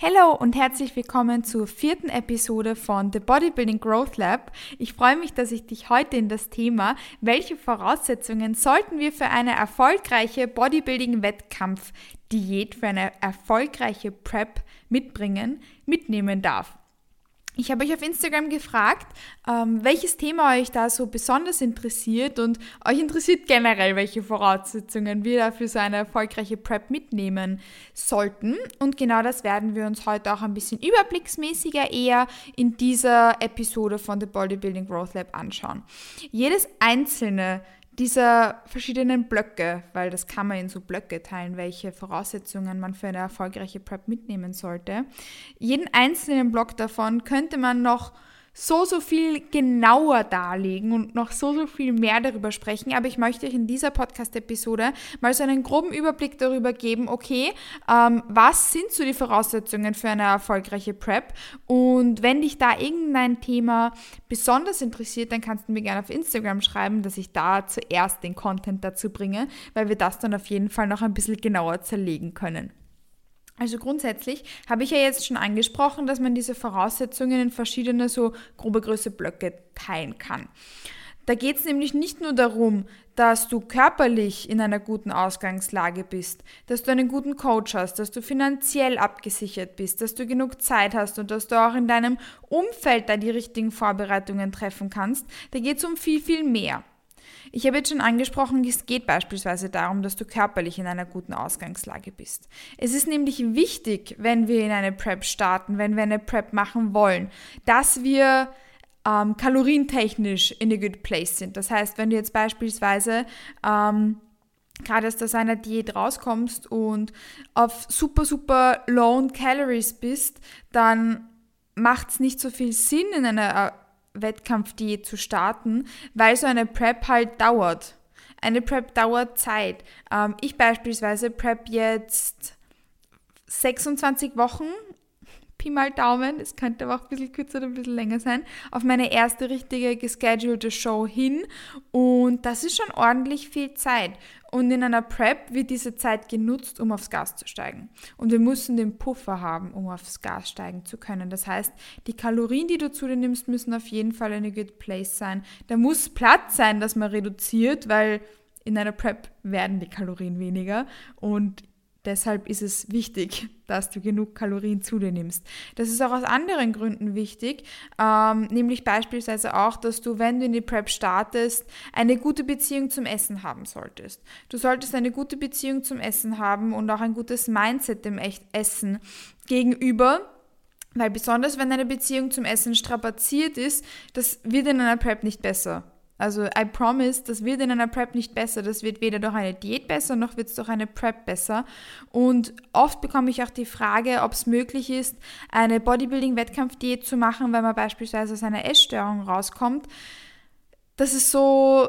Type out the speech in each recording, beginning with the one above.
Hallo und herzlich willkommen zur vierten Episode von The Bodybuilding Growth Lab. Ich freue mich, dass ich dich heute in das Thema, welche Voraussetzungen sollten wir für eine erfolgreiche Bodybuilding-Wettkampf-Diät, für eine erfolgreiche Prep mitbringen, mitnehmen darf. Ich habe euch auf Instagram gefragt, ähm, welches Thema euch da so besonders interessiert und euch interessiert generell, welche Voraussetzungen wir da für so eine erfolgreiche Prep mitnehmen sollten. Und genau das werden wir uns heute auch ein bisschen überblicksmäßiger eher in dieser Episode von The Bodybuilding Growth Lab anschauen. Jedes einzelne dieser verschiedenen Blöcke, weil das kann man in so Blöcke teilen, welche Voraussetzungen man für eine erfolgreiche Prep mitnehmen sollte. Jeden einzelnen Block davon könnte man noch so, so viel genauer darlegen und noch so, so viel mehr darüber sprechen. Aber ich möchte euch in dieser Podcast-Episode mal so einen groben Überblick darüber geben, okay, ähm, was sind so die Voraussetzungen für eine erfolgreiche Prep? Und wenn dich da irgendein Thema besonders interessiert, dann kannst du mir gerne auf Instagram schreiben, dass ich da zuerst den Content dazu bringe, weil wir das dann auf jeden Fall noch ein bisschen genauer zerlegen können. Also grundsätzlich habe ich ja jetzt schon angesprochen, dass man diese Voraussetzungen in verschiedene so grobe Größe Blöcke teilen kann. Da geht es nämlich nicht nur darum, dass du körperlich in einer guten Ausgangslage bist, dass du einen guten Coach hast, dass du finanziell abgesichert bist, dass du genug Zeit hast und dass du auch in deinem Umfeld da die richtigen Vorbereitungen treffen kannst. Da geht es um viel, viel mehr. Ich habe jetzt schon angesprochen, es geht beispielsweise darum, dass du körperlich in einer guten Ausgangslage bist. Es ist nämlich wichtig, wenn wir in eine Prep starten, wenn wir eine Prep machen wollen, dass wir ähm, kalorientechnisch in a good place sind. Das heißt, wenn du jetzt beispielsweise ähm, gerade aus einer Diät rauskommst und auf super, super low Calories bist, dann macht es nicht so viel Sinn, in einer Wettkampfdiät zu starten, weil so eine Prep halt dauert. Eine Prep dauert Zeit. Ähm, ich beispielsweise prep jetzt 26 Wochen Pi mal Daumen, es könnte aber auch ein bisschen kürzer oder ein bisschen länger sein, auf meine erste richtige geschedulte Show hin. Und das ist schon ordentlich viel Zeit. Und in einer Prep wird diese Zeit genutzt, um aufs Gas zu steigen. Und wir müssen den Puffer haben, um aufs Gas steigen zu können. Das heißt, die Kalorien, die du zu dir nimmst, müssen auf jeden Fall eine good place sein. Da muss Platz sein, dass man reduziert, weil in einer Prep werden die Kalorien weniger. Und Deshalb ist es wichtig, dass du genug Kalorien zu dir nimmst. Das ist auch aus anderen Gründen wichtig, ähm, nämlich beispielsweise auch, dass du, wenn du in die Prep startest, eine gute Beziehung zum Essen haben solltest. Du solltest eine gute Beziehung zum Essen haben und auch ein gutes Mindset dem Essen gegenüber. Weil besonders wenn deine Beziehung zum Essen strapaziert ist, das wird in einer Prep nicht besser. Also I promise, das wird in einer Prep nicht besser. Das wird weder durch eine Diät besser, noch wird es durch eine Prep besser. Und oft bekomme ich auch die Frage, ob es möglich ist, eine Bodybuilding-Wettkampfdiät zu machen, wenn man beispielsweise aus einer Essstörung rauskommt. Das ist so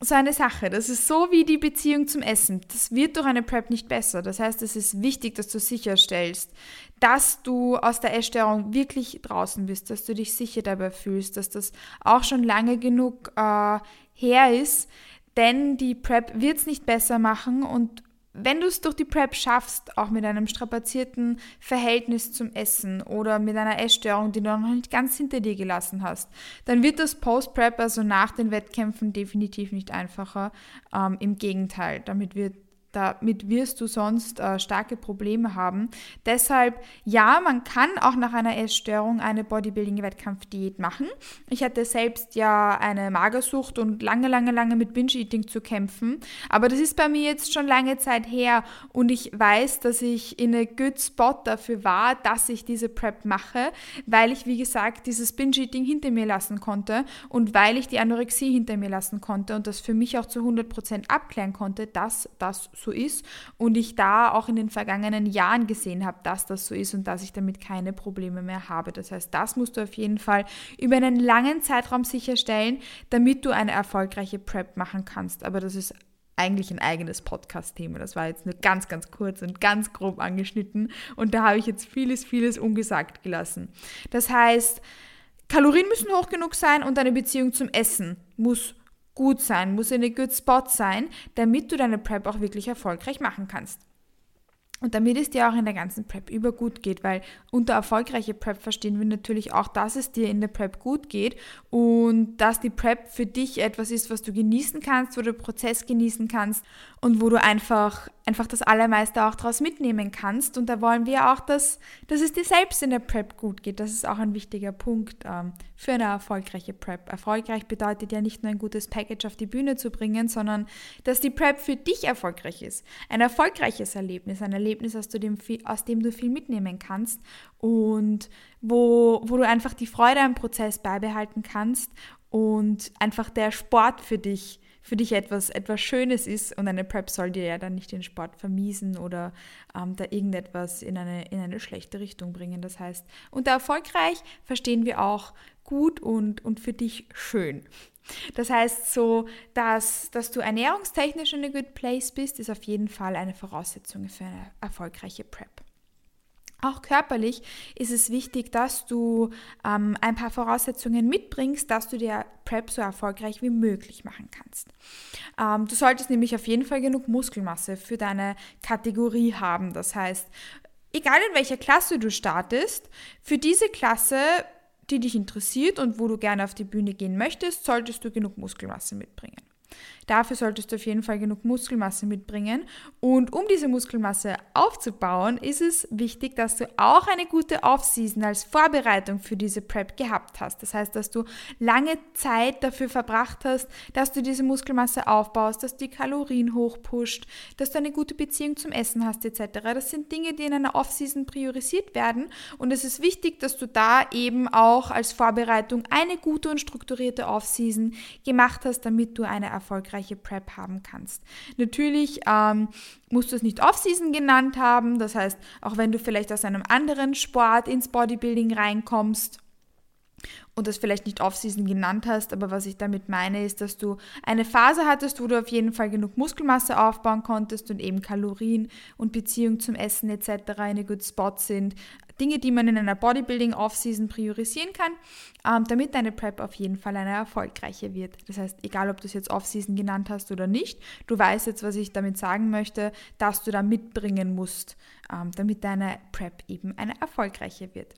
so eine Sache. Das ist so wie die Beziehung zum Essen. Das wird durch eine Prep nicht besser. Das heißt, es ist wichtig, dass du sicherstellst, dass du aus der Essstörung wirklich draußen bist, dass du dich sicher dabei fühlst, dass das auch schon lange genug äh, her ist. Denn die Prep wird es nicht besser machen und wenn du es durch die Prep schaffst, auch mit einem strapazierten Verhältnis zum Essen oder mit einer Essstörung, die du noch nicht ganz hinter dir gelassen hast, dann wird das Post-Prep, also nach den Wettkämpfen, definitiv nicht einfacher. Ähm, Im Gegenteil, damit wird damit wirst du sonst äh, starke Probleme haben. Deshalb, ja, man kann auch nach einer Essstörung eine Bodybuilding-Wettkampfdiät machen. Ich hatte selbst ja eine Magersucht und lange, lange, lange mit Binge-Eating zu kämpfen. Aber das ist bei mir jetzt schon lange Zeit her und ich weiß, dass ich in a good spot dafür war, dass ich diese Prep mache, weil ich, wie gesagt, dieses Binge-Eating hinter mir lassen konnte und weil ich die Anorexie hinter mir lassen konnte und das für mich auch zu 100% abklären konnte, dass das so ist und ich da auch in den vergangenen Jahren gesehen habe, dass das so ist und dass ich damit keine Probleme mehr habe. Das heißt, das musst du auf jeden Fall über einen langen Zeitraum sicherstellen, damit du eine erfolgreiche Prep machen kannst. Aber das ist eigentlich ein eigenes Podcast-Thema. Das war jetzt nur ganz, ganz kurz und ganz grob angeschnitten und da habe ich jetzt vieles, vieles ungesagt gelassen. Das heißt, Kalorien müssen hoch genug sein und deine Beziehung zum Essen muss gut sein, muss in a good spot sein, damit du deine Prep auch wirklich erfolgreich machen kannst. Und damit es dir auch in der ganzen Prep über gut geht, weil unter erfolgreiche Prep verstehen wir natürlich auch, dass es dir in der Prep gut geht und dass die Prep für dich etwas ist, was du genießen kannst, wo du den Prozess genießen kannst und wo du einfach, einfach das Allermeiste auch daraus mitnehmen kannst. Und da wollen wir auch, dass, dass es dir selbst in der Prep gut geht. Das ist auch ein wichtiger Punkt ähm, für eine erfolgreiche Prep. Erfolgreich bedeutet ja nicht nur ein gutes Package auf die Bühne zu bringen, sondern dass die Prep für dich erfolgreich ist. Ein erfolgreiches Erlebnis, ein Erlebnis, aus dem, aus dem du viel mitnehmen kannst und wo, wo du einfach die Freude am Prozess beibehalten kannst und einfach der Sport für dich für dich etwas, etwas Schönes ist und eine Prep soll dir ja dann nicht den Sport vermiesen oder ähm, da irgendetwas in eine, in eine schlechte Richtung bringen. Das heißt, unter erfolgreich verstehen wir auch gut und, und für dich schön. Das heißt so, dass, dass du ernährungstechnisch in a good place bist, ist auf jeden Fall eine Voraussetzung für eine erfolgreiche Prep. Auch körperlich ist es wichtig, dass du ähm, ein paar Voraussetzungen mitbringst, dass du dir Prep so erfolgreich wie möglich machen kannst. Ähm, du solltest nämlich auf jeden Fall genug Muskelmasse für deine Kategorie haben. Das heißt, egal in welcher Klasse du startest, für diese Klasse, die dich interessiert und wo du gerne auf die Bühne gehen möchtest, solltest du genug Muskelmasse mitbringen. Dafür solltest du auf jeden Fall genug Muskelmasse mitbringen. Und um diese Muskelmasse aufzubauen, ist es wichtig, dass du auch eine gute Off-Season als Vorbereitung für diese Prep gehabt hast. Das heißt, dass du lange Zeit dafür verbracht hast, dass du diese Muskelmasse aufbaust, dass du die Kalorien hochpusht, dass du eine gute Beziehung zum Essen hast etc. Das sind Dinge, die in einer Off-Season priorisiert werden. Und es ist wichtig, dass du da eben auch als Vorbereitung eine gute und strukturierte Off-Season gemacht hast, damit du eine erfolgreiche erfolgreiche Prep haben kannst. Natürlich ähm, musst du es nicht Off-Season genannt haben, das heißt, auch wenn du vielleicht aus einem anderen Sport ins Bodybuilding reinkommst, und das vielleicht nicht Off-Season genannt hast, aber was ich damit meine, ist, dass du eine Phase hattest, wo du auf jeden Fall genug Muskelmasse aufbauen konntest und eben Kalorien und Beziehung zum Essen etc. eine good Spot sind, Dinge, die man in einer Bodybuilding-Off-Season priorisieren kann, ähm, damit deine Prep auf jeden Fall eine erfolgreiche wird. Das heißt, egal ob du es jetzt Off-Season genannt hast oder nicht, du weißt jetzt, was ich damit sagen möchte, dass du da mitbringen musst, ähm, damit deine Prep eben eine erfolgreiche wird.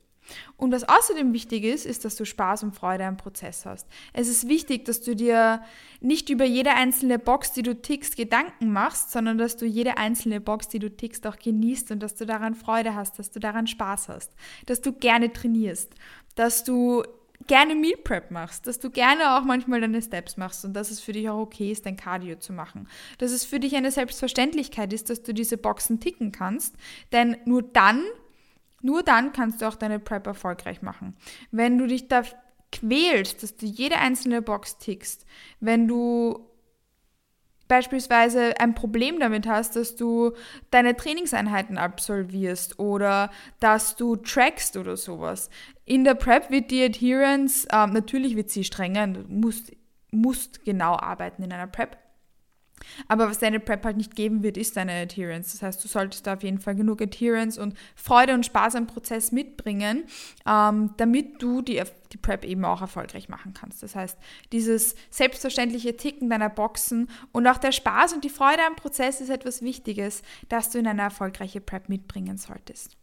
Und was außerdem wichtig ist, ist, dass du Spaß und Freude am Prozess hast. Es ist wichtig, dass du dir nicht über jede einzelne Box, die du tickst, Gedanken machst, sondern dass du jede einzelne Box, die du tickst, auch genießt und dass du daran Freude hast, dass du daran Spaß hast, dass du gerne trainierst, dass du gerne Meal Prep machst, dass du gerne auch manchmal deine Steps machst und dass es für dich auch okay ist, dein Cardio zu machen. Dass es für dich eine Selbstverständlichkeit ist, dass du diese Boxen ticken kannst, denn nur dann nur dann kannst du auch deine Prep erfolgreich machen. Wenn du dich da quälst, dass du jede einzelne Box tickst, wenn du beispielsweise ein Problem damit hast, dass du deine Trainingseinheiten absolvierst oder dass du trackst oder sowas. In der Prep wird die Adherence, äh, natürlich wird sie strenger, du musst, musst genau arbeiten in einer Prep, aber was deine Prep halt nicht geben wird, ist deine Adherence. Das heißt, du solltest da auf jeden Fall genug Adherence und Freude und Spaß am Prozess mitbringen, ähm, damit du die, die Prep eben auch erfolgreich machen kannst. Das heißt, dieses selbstverständliche Ticken deiner Boxen und auch der Spaß und die Freude am Prozess ist etwas Wichtiges, das du in eine erfolgreiche Prep mitbringen solltest.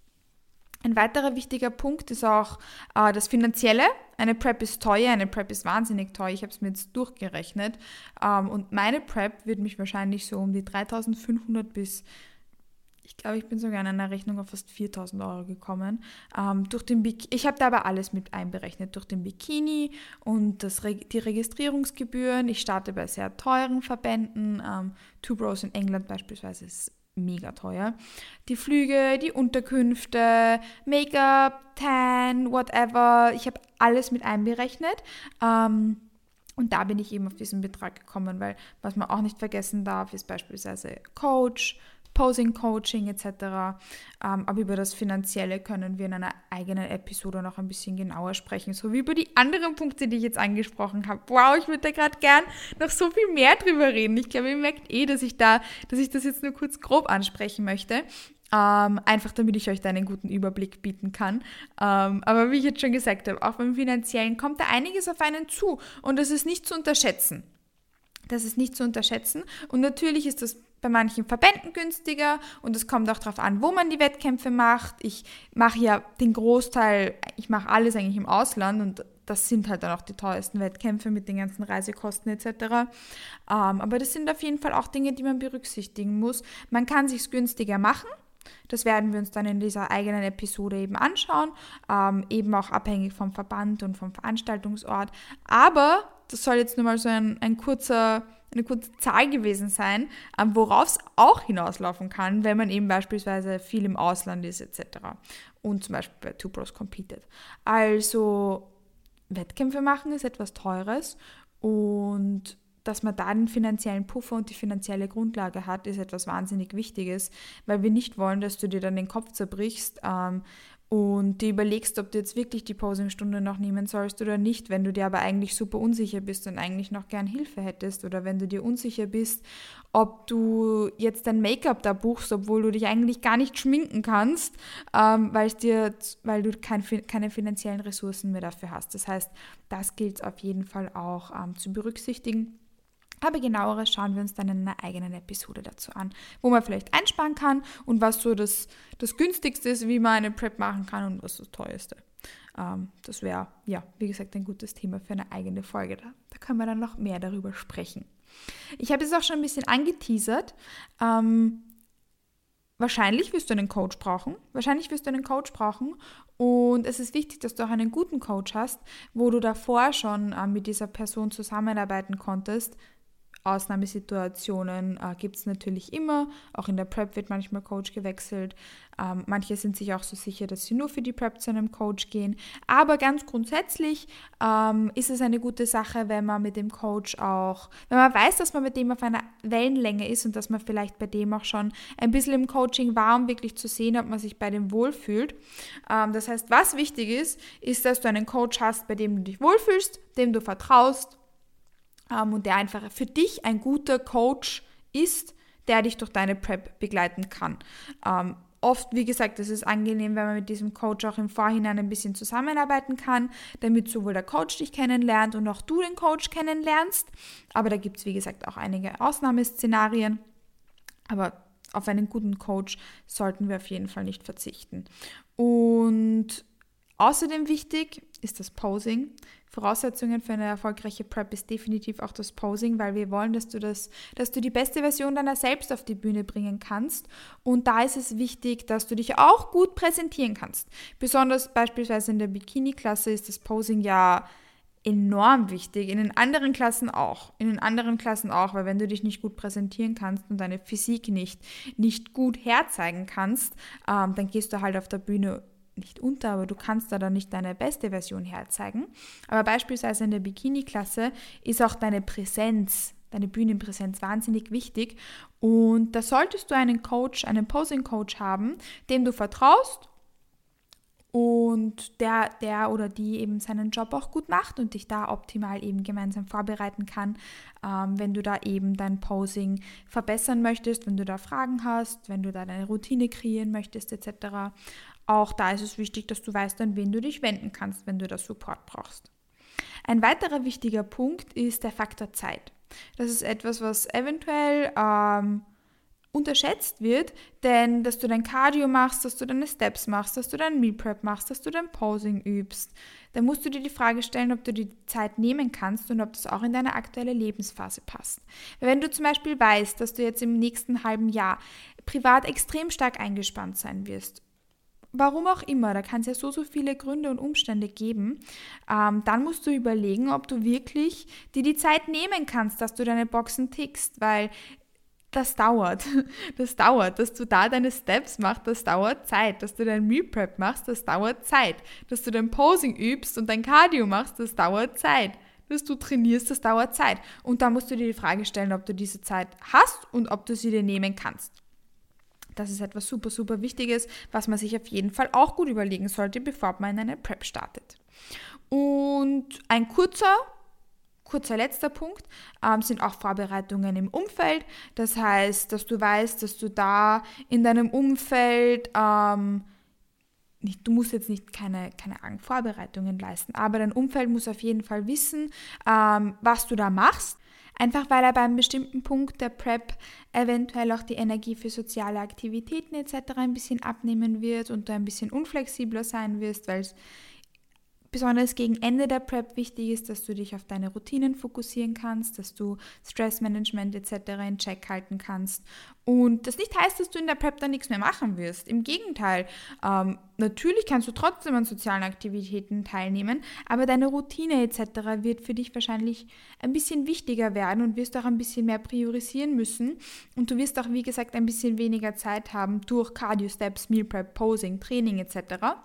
Ein weiterer wichtiger Punkt ist auch äh, das Finanzielle. Eine Prep ist teuer, eine Prep ist wahnsinnig teuer. Ich habe es mir jetzt durchgerechnet. Ähm, und meine Prep wird mich wahrscheinlich so um die 3500 bis, ich glaube, ich bin sogar in einer Rechnung auf fast 4000 Euro gekommen. Ähm, durch den ich habe da aber alles mit einberechnet. Durch den Bikini und das Re die Registrierungsgebühren. Ich starte bei sehr teuren Verbänden. Ähm, Two Bros in England beispielsweise ist mega teuer. Die Flüge, die Unterkünfte, Make-up, Tan, whatever. Ich habe alles mit einberechnet. Ähm, und da bin ich eben auf diesen Betrag gekommen, weil was man auch nicht vergessen darf, ist beispielsweise Coach, Posing Coaching etc. Ähm, aber über das Finanzielle können wir in einer eigenen Episode noch ein bisschen genauer sprechen, so wie über die anderen Punkte, die ich jetzt angesprochen habe. Wow, ich würde da gerade gern noch so viel mehr drüber reden. Ich glaube, ihr merkt eh, dass ich da, dass ich das jetzt nur kurz grob ansprechen möchte. Ähm, einfach damit ich euch da einen guten Überblick bieten kann. Ähm, aber wie ich jetzt schon gesagt habe, auch beim Finanziellen kommt da einiges auf einen zu und das ist nicht zu unterschätzen. Das ist nicht zu unterschätzen. Und natürlich ist das bei manchen Verbänden günstiger und es kommt auch darauf an, wo man die Wettkämpfe macht. Ich mache ja den Großteil, ich mache alles eigentlich im Ausland und das sind halt dann auch die teuersten Wettkämpfe mit den ganzen Reisekosten etc. Ähm, aber das sind auf jeden Fall auch Dinge, die man berücksichtigen muss. Man kann sich günstiger machen. Das werden wir uns dann in dieser eigenen Episode eben anschauen, ähm, eben auch abhängig vom Verband und vom Veranstaltungsort. Aber das soll jetzt nur mal so ein, ein kurzer eine kurze Zahl gewesen sein, ähm, worauf es auch hinauslaufen kann, wenn man eben beispielsweise viel im Ausland ist etc. Und zum Beispiel bei Two Pros competed. Also Wettkämpfe machen ist etwas Teures und dass man da den finanziellen Puffer und die finanzielle Grundlage hat, ist etwas wahnsinnig Wichtiges, weil wir nicht wollen, dass du dir dann den Kopf zerbrichst ähm, und dir überlegst, ob du jetzt wirklich die Posingstunde noch nehmen sollst oder nicht, wenn du dir aber eigentlich super unsicher bist und eigentlich noch gern Hilfe hättest oder wenn du dir unsicher bist, ob du jetzt dein Make-up da buchst, obwohl du dich eigentlich gar nicht schminken kannst, ähm, weil, dir, weil du kein, keine finanziellen Ressourcen mehr dafür hast. Das heißt, das gilt auf jeden Fall auch ähm, zu berücksichtigen. Aber genaueres schauen wir uns dann in einer eigenen Episode dazu an, wo man vielleicht einsparen kann und was so das, das günstigste ist, wie man eine Prep machen kann und was das teuerste. Ähm, das wäre, ja, wie gesagt, ein gutes Thema für eine eigene Folge. Da, da können wir dann noch mehr darüber sprechen. Ich habe es auch schon ein bisschen angeteasert. Ähm, wahrscheinlich wirst du einen Coach brauchen. Wahrscheinlich wirst du einen Coach brauchen. Und es ist wichtig, dass du auch einen guten Coach hast, wo du davor schon äh, mit dieser Person zusammenarbeiten konntest, Ausnahmesituationen äh, gibt es natürlich immer. Auch in der Prep wird manchmal Coach gewechselt. Ähm, manche sind sich auch so sicher, dass sie nur für die Prep zu einem Coach gehen. Aber ganz grundsätzlich ähm, ist es eine gute Sache, wenn man mit dem Coach auch, wenn man weiß, dass man mit dem auf einer Wellenlänge ist und dass man vielleicht bei dem auch schon ein bisschen im Coaching war, um wirklich zu sehen, ob man sich bei dem wohlfühlt. Ähm, das heißt, was wichtig ist, ist, dass du einen Coach hast, bei dem du dich wohlfühlst, dem du vertraust ähm, und der einfach für dich ein guter Coach ist, der dich durch deine Prep begleiten kann. Ähm, oft, wie gesagt, es ist angenehm, wenn man mit diesem Coach auch im Vorhinein ein bisschen zusammenarbeiten kann, damit sowohl der Coach dich kennenlernt und auch du den Coach kennenlernst. Aber da gibt es, wie gesagt, auch einige Ausnahmeszenarien. Aber auf einen guten Coach sollten wir auf jeden Fall nicht verzichten. Und außerdem wichtig ist das Posing. Voraussetzungen für eine erfolgreiche Prep ist definitiv auch das Posing, weil wir wollen, dass du das, dass du die beste Version deiner selbst auf die Bühne bringen kannst. Und da ist es wichtig, dass du dich auch gut präsentieren kannst. Besonders beispielsweise in der Bikini-Klasse ist das Posing ja enorm wichtig. In den anderen Klassen auch. In den anderen Klassen auch, weil wenn du dich nicht gut präsentieren kannst und deine Physik nicht, nicht gut herzeigen kannst, ähm, dann gehst du halt auf der Bühne nicht unter, aber du kannst da dann nicht deine beste Version herzeigen. Aber beispielsweise in der Bikini-Klasse ist auch deine Präsenz, deine Bühnenpräsenz wahnsinnig wichtig. Und da solltest du einen Coach, einen Posing-Coach haben, dem du vertraust und der, der oder die eben seinen Job auch gut macht und dich da optimal eben gemeinsam vorbereiten kann, ähm, wenn du da eben dein Posing verbessern möchtest, wenn du da Fragen hast, wenn du da deine Routine kreieren möchtest etc. Auch da ist es wichtig, dass du weißt, an wen du dich wenden kannst, wenn du da Support brauchst. Ein weiterer wichtiger Punkt ist der Faktor Zeit. Das ist etwas, was eventuell ähm, unterschätzt wird, denn dass du dein Cardio machst, dass du deine Steps machst, dass du dein Meal Prep machst, dass du dein Posing übst, dann musst du dir die Frage stellen, ob du die Zeit nehmen kannst und ob das auch in deine aktuelle Lebensphase passt. Wenn du zum Beispiel weißt, dass du jetzt im nächsten halben Jahr privat extrem stark eingespannt sein wirst warum auch immer, da kann es ja so, so viele Gründe und Umstände geben, ähm, dann musst du überlegen, ob du wirklich dir die Zeit nehmen kannst, dass du deine Boxen tickst, weil das dauert. Das dauert. Dass du da deine Steps machst, das dauert Zeit. Dass du dein Meal Prep machst, das dauert Zeit. Dass du dein Posing übst und dein Cardio machst, das dauert Zeit. Dass du trainierst, das dauert Zeit. Und da musst du dir die Frage stellen, ob du diese Zeit hast und ob du sie dir nehmen kannst. Das ist etwas super, super Wichtiges, was man sich auf jeden Fall auch gut überlegen sollte, bevor man in eine Prep startet. Und ein kurzer, kurzer letzter Punkt ähm, sind auch Vorbereitungen im Umfeld. Das heißt, dass du weißt, dass du da in deinem Umfeld ähm, nicht, du musst jetzt nicht keine, keine Vorbereitungen leisten, aber dein Umfeld muss auf jeden Fall wissen, ähm, was du da machst Einfach weil er beim bestimmten Punkt der Prep eventuell auch die Energie für soziale Aktivitäten etc. ein bisschen abnehmen wird und du ein bisschen unflexibler sein wirst, weil es besonders gegen Ende der Prep wichtig ist, dass du dich auf deine Routinen fokussieren kannst, dass du Stressmanagement etc. in Check halten kannst. Und das nicht heißt, dass du in der Prep dann nichts mehr machen wirst. Im Gegenteil, ähm, natürlich kannst du trotzdem an sozialen Aktivitäten teilnehmen, aber deine Routine etc. wird für dich wahrscheinlich ein bisschen wichtiger werden und wirst auch ein bisschen mehr priorisieren müssen. Und du wirst auch, wie gesagt, ein bisschen weniger Zeit haben durch Cardio Steps, Meal Prep, Posing, Training etc.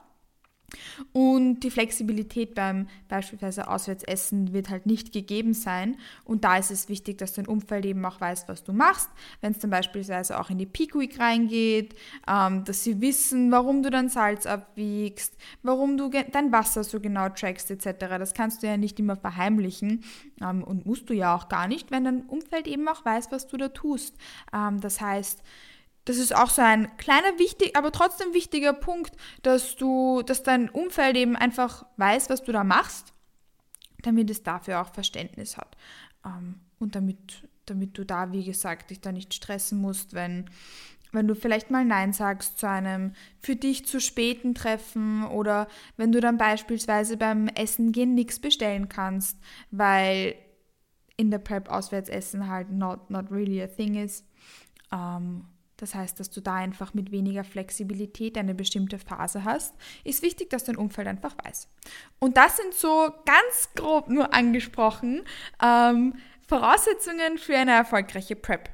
Und die Flexibilität beim beispielsweise Auswärtsessen wird halt nicht gegeben sein. Und da ist es wichtig, dass dein Umfeld eben auch weiß, was du machst. Wenn es dann beispielsweise auch in die Peak Week reingeht, ähm, dass sie wissen, warum du dein Salz abwiegst, warum du dein Wasser so genau trackst etc. Das kannst du ja nicht immer verheimlichen ähm, und musst du ja auch gar nicht, wenn dein Umfeld eben auch weiß, was du da tust. Ähm, das heißt, das ist auch so ein kleiner, wichtig, aber trotzdem wichtiger Punkt, dass du, dass dein Umfeld eben einfach weiß, was du da machst, damit es dafür auch Verständnis hat. Ähm, und damit, damit du da, wie gesagt, dich da nicht stressen musst, wenn, wenn du vielleicht mal Nein sagst zu einem für dich zu späten Treffen oder wenn du dann beispielsweise beim Essen gehen nichts bestellen kannst, weil in der Prep Auswärtsessen halt not, not really a thing ist. Ähm, das heißt, dass du da einfach mit weniger Flexibilität eine bestimmte Phase hast, ist wichtig, dass dein Umfeld einfach weiß. Und das sind so ganz grob nur angesprochen ähm, Voraussetzungen für eine erfolgreiche Prep.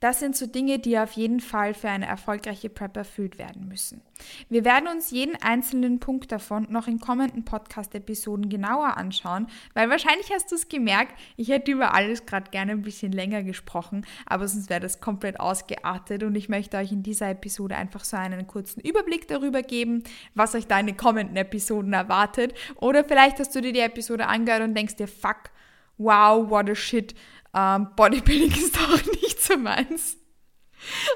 Das sind so Dinge, die auf jeden Fall für eine erfolgreiche Prep erfüllt werden müssen. Wir werden uns jeden einzelnen Punkt davon noch in kommenden Podcast-Episoden genauer anschauen, weil wahrscheinlich hast du es gemerkt, ich hätte über alles gerade gerne ein bisschen länger gesprochen, aber sonst wäre das komplett ausgeartet und ich möchte euch in dieser Episode einfach so einen kurzen Überblick darüber geben, was euch da in den kommenden Episoden erwartet. Oder vielleicht hast du dir die Episode angehört und denkst dir, fuck, wow, what a shit ähm, Bodybuilding ist auch nicht so meins.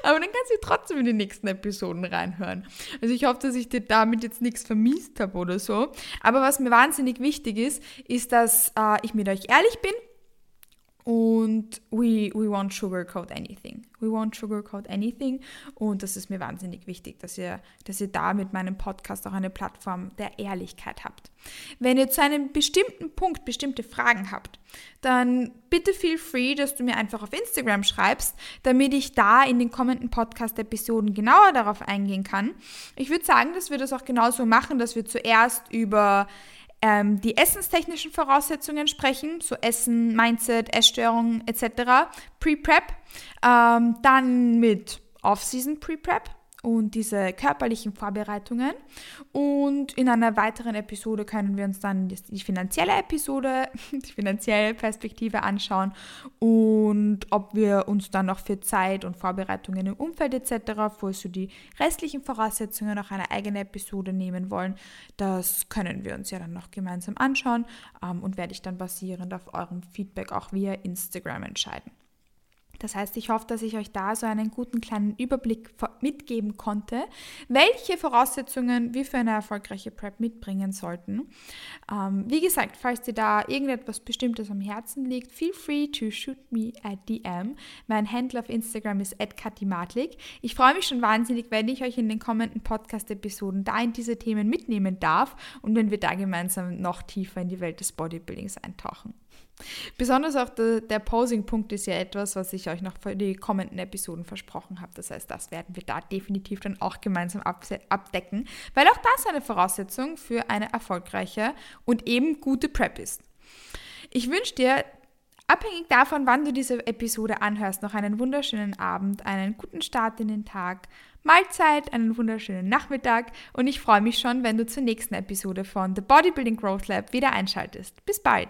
Aber dann kannst du trotzdem in die nächsten Episoden reinhören. Also ich hoffe, dass ich dir damit jetzt nichts vermisst habe oder so. Aber was mir wahnsinnig wichtig ist, ist, dass äh, ich mit euch ehrlich bin und we, we won't sugarcoat anything. We won't sugarcoat anything. Und das ist mir wahnsinnig wichtig, dass ihr, dass ihr da mit meinem Podcast auch eine Plattform der Ehrlichkeit habt. Wenn ihr zu einem bestimmten Punkt bestimmte Fragen habt, dann bitte feel free, dass du mir einfach auf Instagram schreibst, damit ich da in den kommenden Podcast-Episoden genauer darauf eingehen kann. Ich würde sagen, dass wir das auch genauso machen, dass wir zuerst über ähm, die essenstechnischen Voraussetzungen sprechen, so Essen, Mindset, Essstörungen etc., Pre-Prep, ähm, dann mit Off-Season Pre-Prep, und diese körperlichen Vorbereitungen. Und in einer weiteren Episode können wir uns dann die finanzielle Episode, die finanzielle Perspektive anschauen und ob wir uns dann noch für Zeit und Vorbereitungen im Umfeld etc., falls du die restlichen Voraussetzungen noch eine eigene Episode nehmen wollen, das können wir uns ja dann noch gemeinsam anschauen ähm, und werde ich dann basierend auf eurem Feedback auch via Instagram entscheiden. Das heißt, ich hoffe, dass ich euch da so einen guten kleinen Überblick mitgeben konnte, welche Voraussetzungen wir für eine erfolgreiche Prep mitbringen sollten. Ähm, wie gesagt, falls dir da irgendetwas Bestimmtes am Herzen liegt, feel free to shoot me at DM. Mein Handle auf Instagram ist @katimatlik. Ich freue mich schon wahnsinnig, wenn ich euch in den kommenden Podcast-Episoden da in diese Themen mitnehmen darf und wenn wir da gemeinsam noch tiefer in die Welt des Bodybuildings eintauchen. Besonders auch der, der Posing-Punkt ist ja etwas, was ich euch noch für die kommenden Episoden versprochen habe. Das heißt, das werden wir da definitiv dann auch gemeinsam abdecken, weil auch das eine Voraussetzung für eine erfolgreiche und eben gute Prep ist. Ich wünsche dir, abhängig davon, wann du diese Episode anhörst, noch einen wunderschönen Abend, einen guten Start in den Tag, Mahlzeit, einen wunderschönen Nachmittag und ich freue mich schon, wenn du zur nächsten Episode von The Bodybuilding Growth Lab wieder einschaltest. Bis bald!